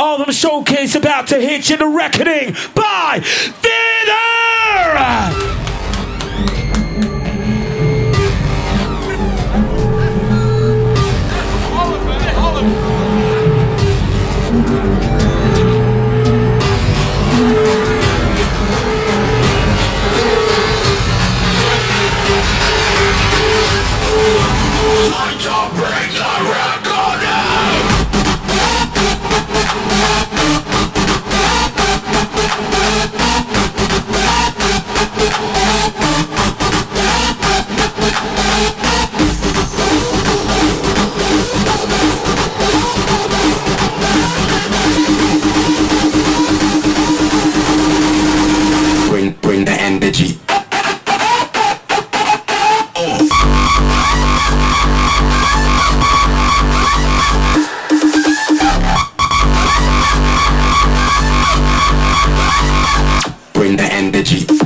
All them showcase about to hit you. The Wreckoning by Dither. energy.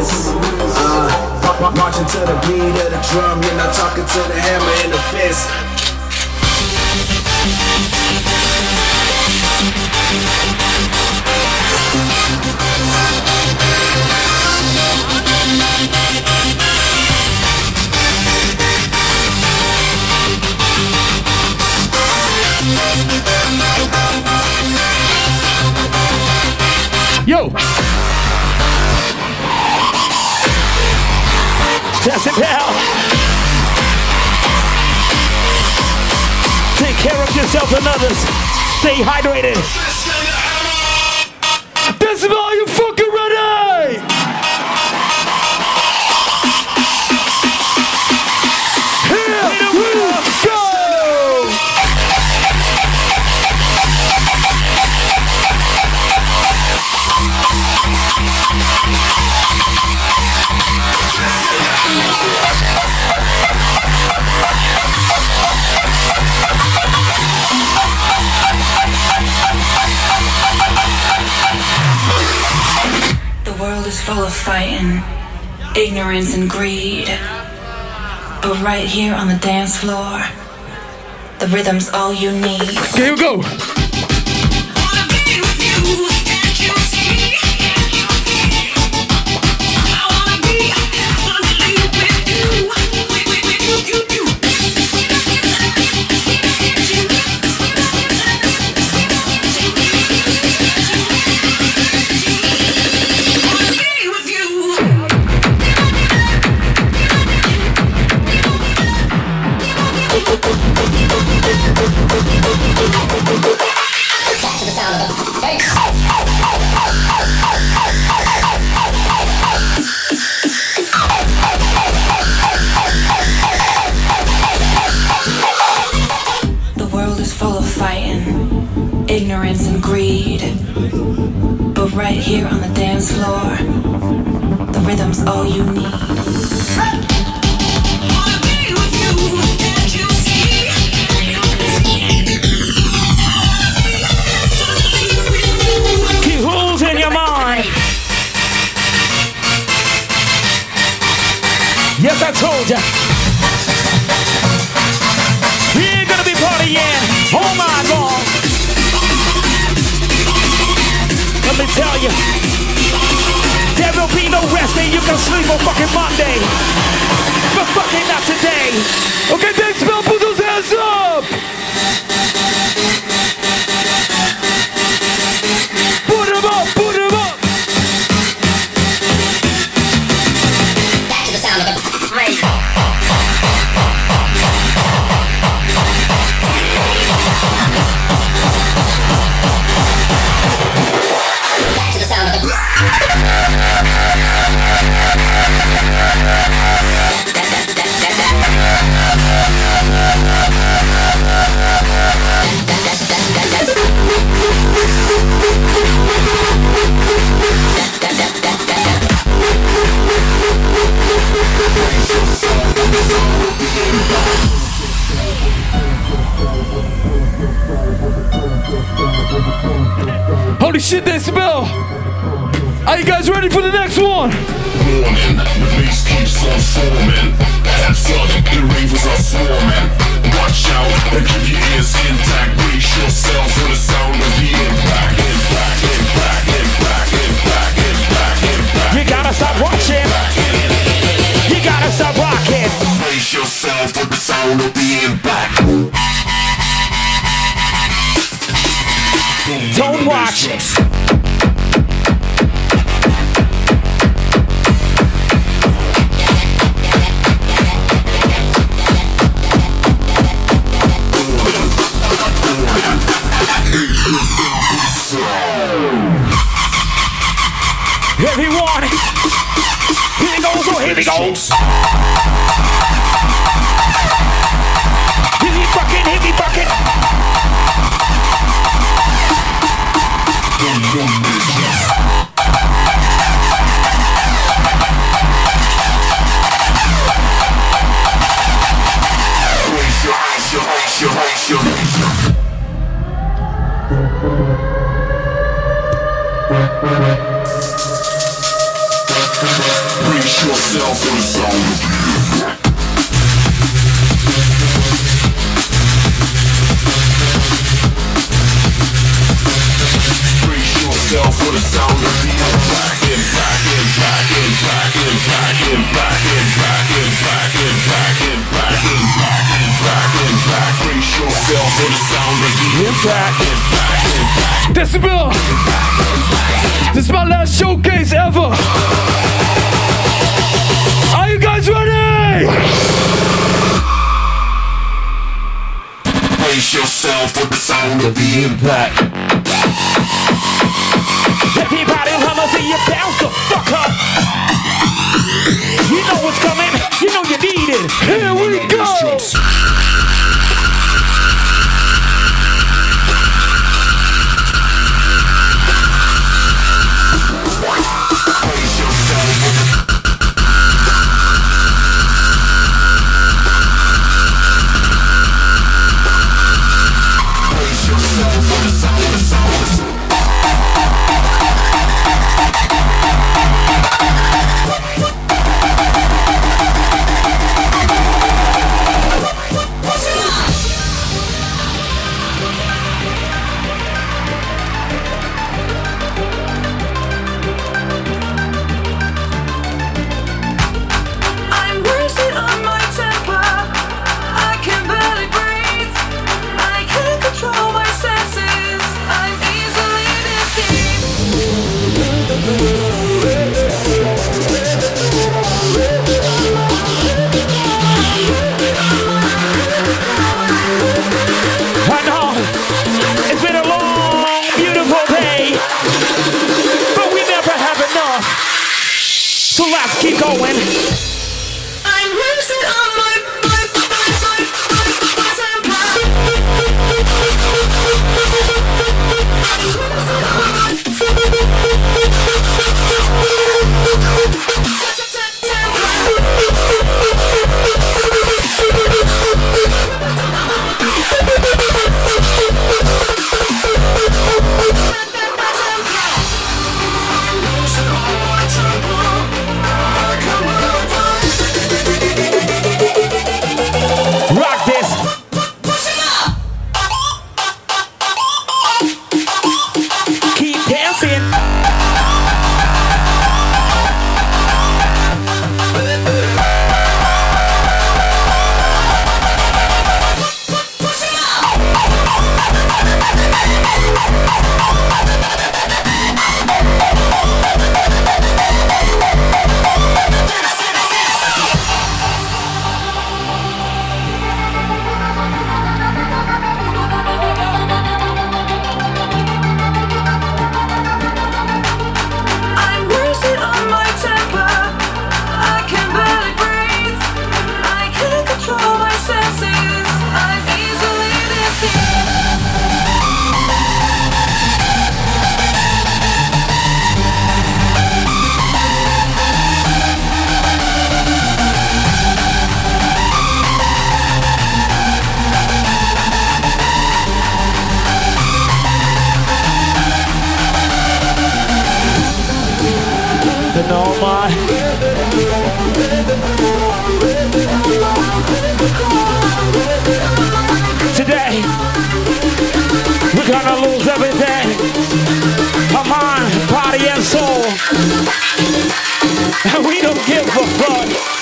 is. Uh, marching to the beat of the drum, you're not talking to the hammer and the fist. Thank Take care of yourself and others. Stay hydrated. full of fighting, ignorance, and greed. But right here on the dance floor, the rhythm's all you need. Here we go. here on the dance floor. The rhythm's all you need. myself with the sound of the raise your, raise your, raise your. Brace yourself for the Impact. Decibel. This is my last showcase ever. Are you guys ready? Pace yourself with the sound of the impact. Everybody, wanna see you bounce the fuck up. You know what's coming. You know you need it. Here Keep going. know, my! Today, we're gonna lose everything—our mind, body and soul. And we don't give a fuck.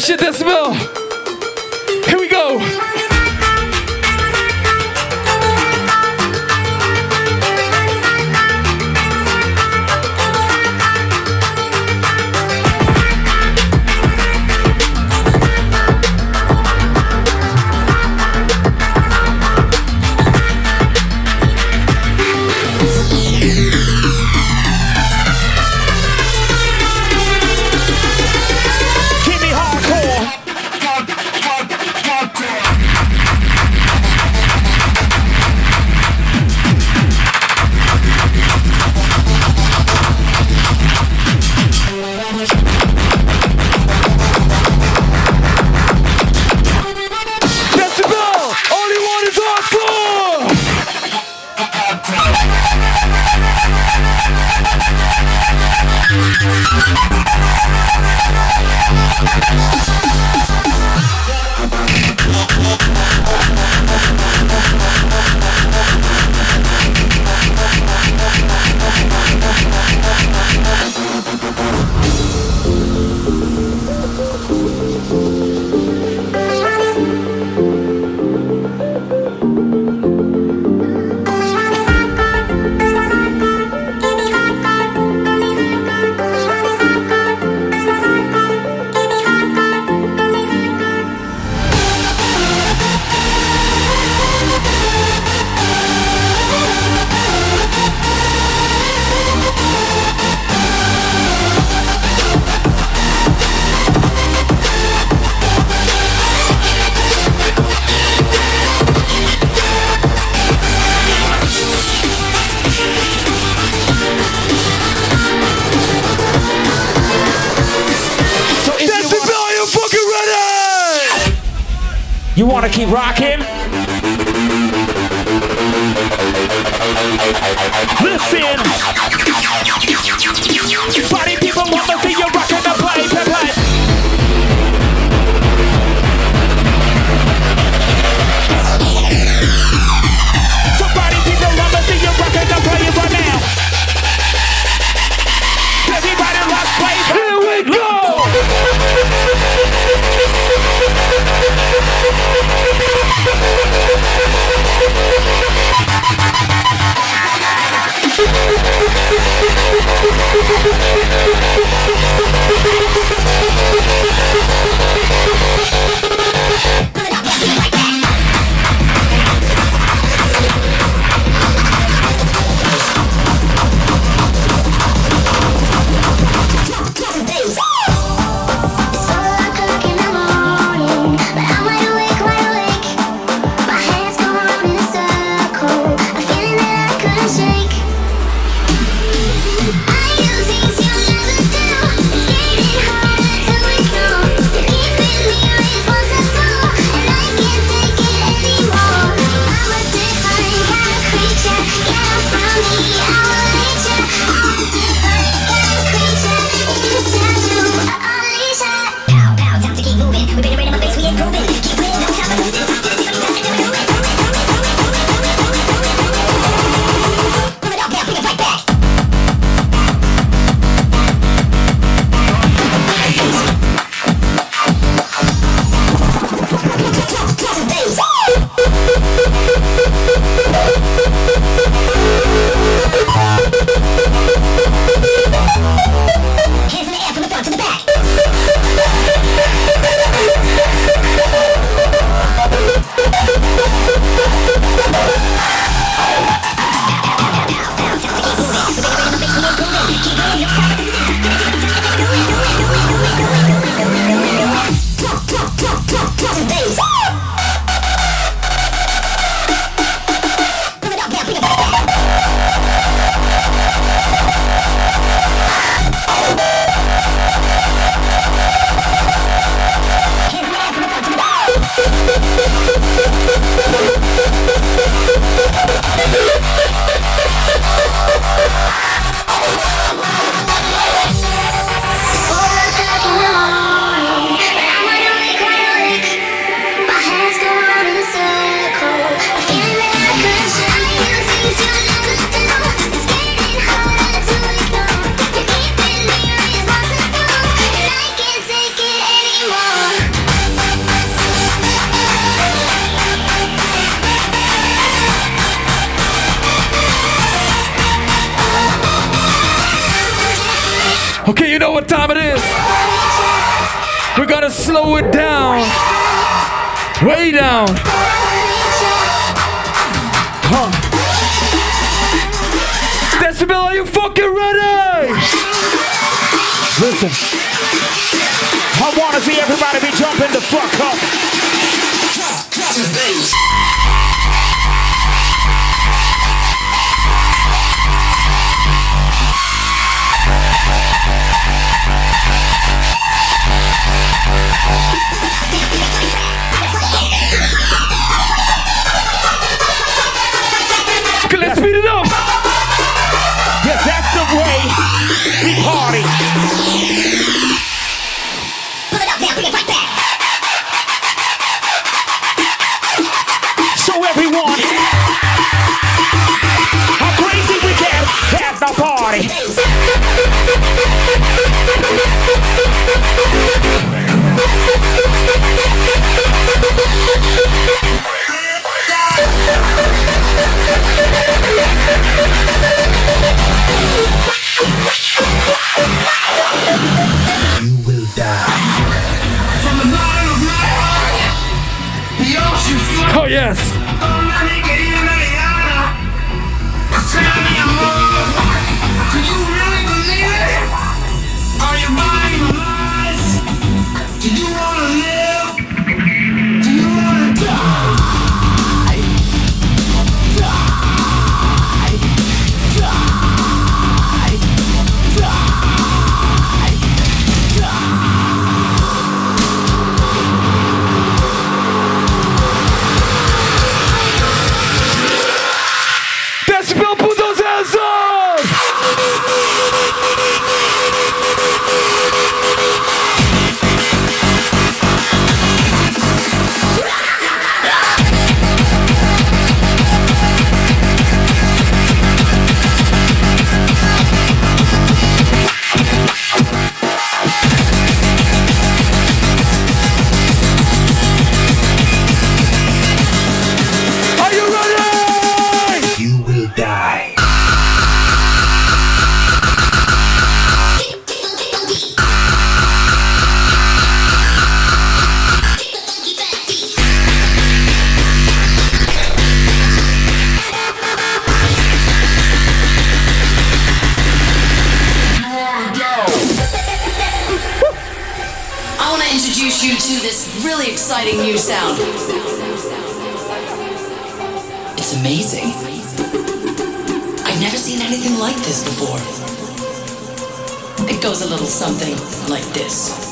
shit that smell. You want to keep rocking? Listen! down. Huh. Decibel, are you fucking ready? Listen. I wanna see everybody be jumping the fuck up. exciting new sound. It's amazing. I've never seen anything like this before. It goes a little something like this.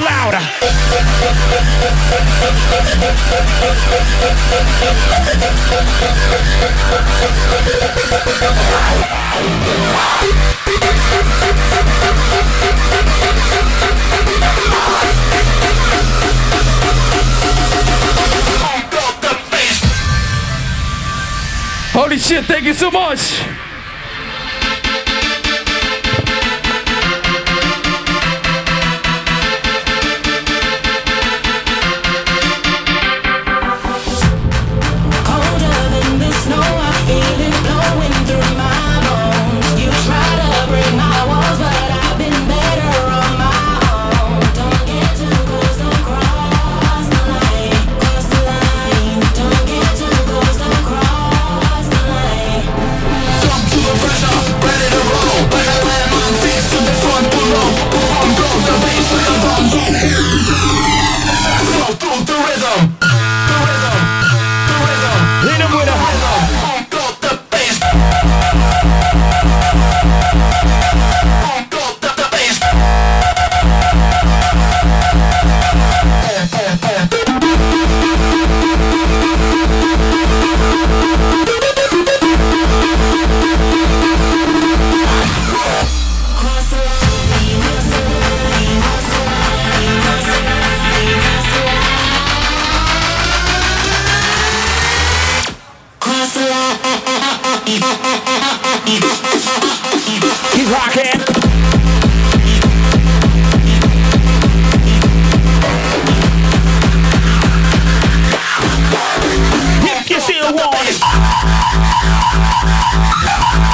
louder. Holy shit, thank you so much.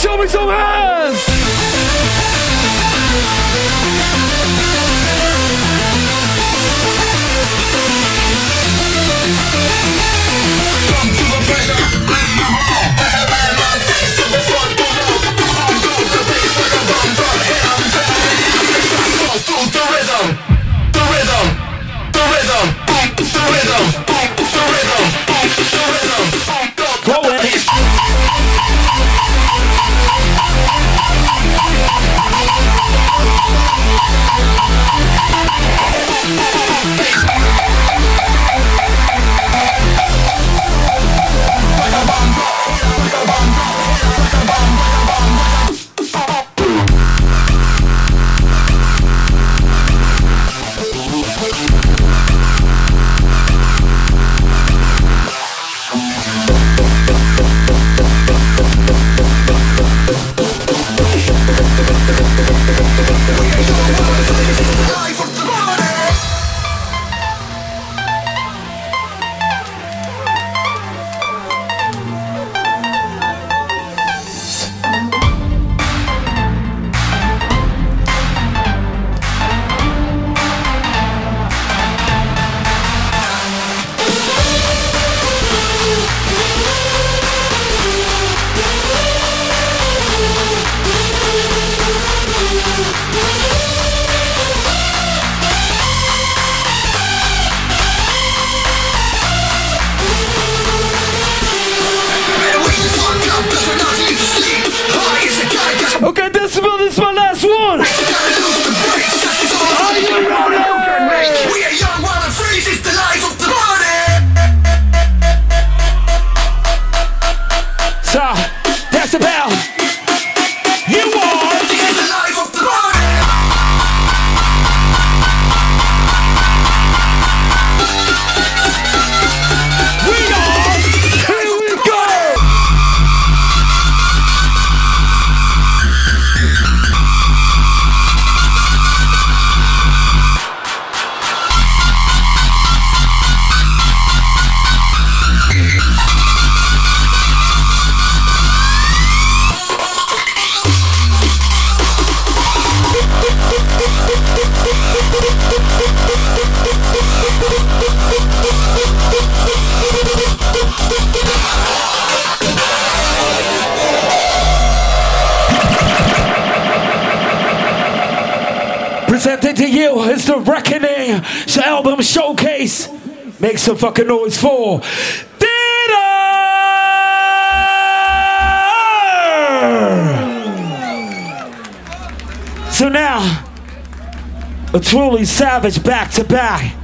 Show me some hands! Make some fucking noise for Dither. So now, a truly savage back to back.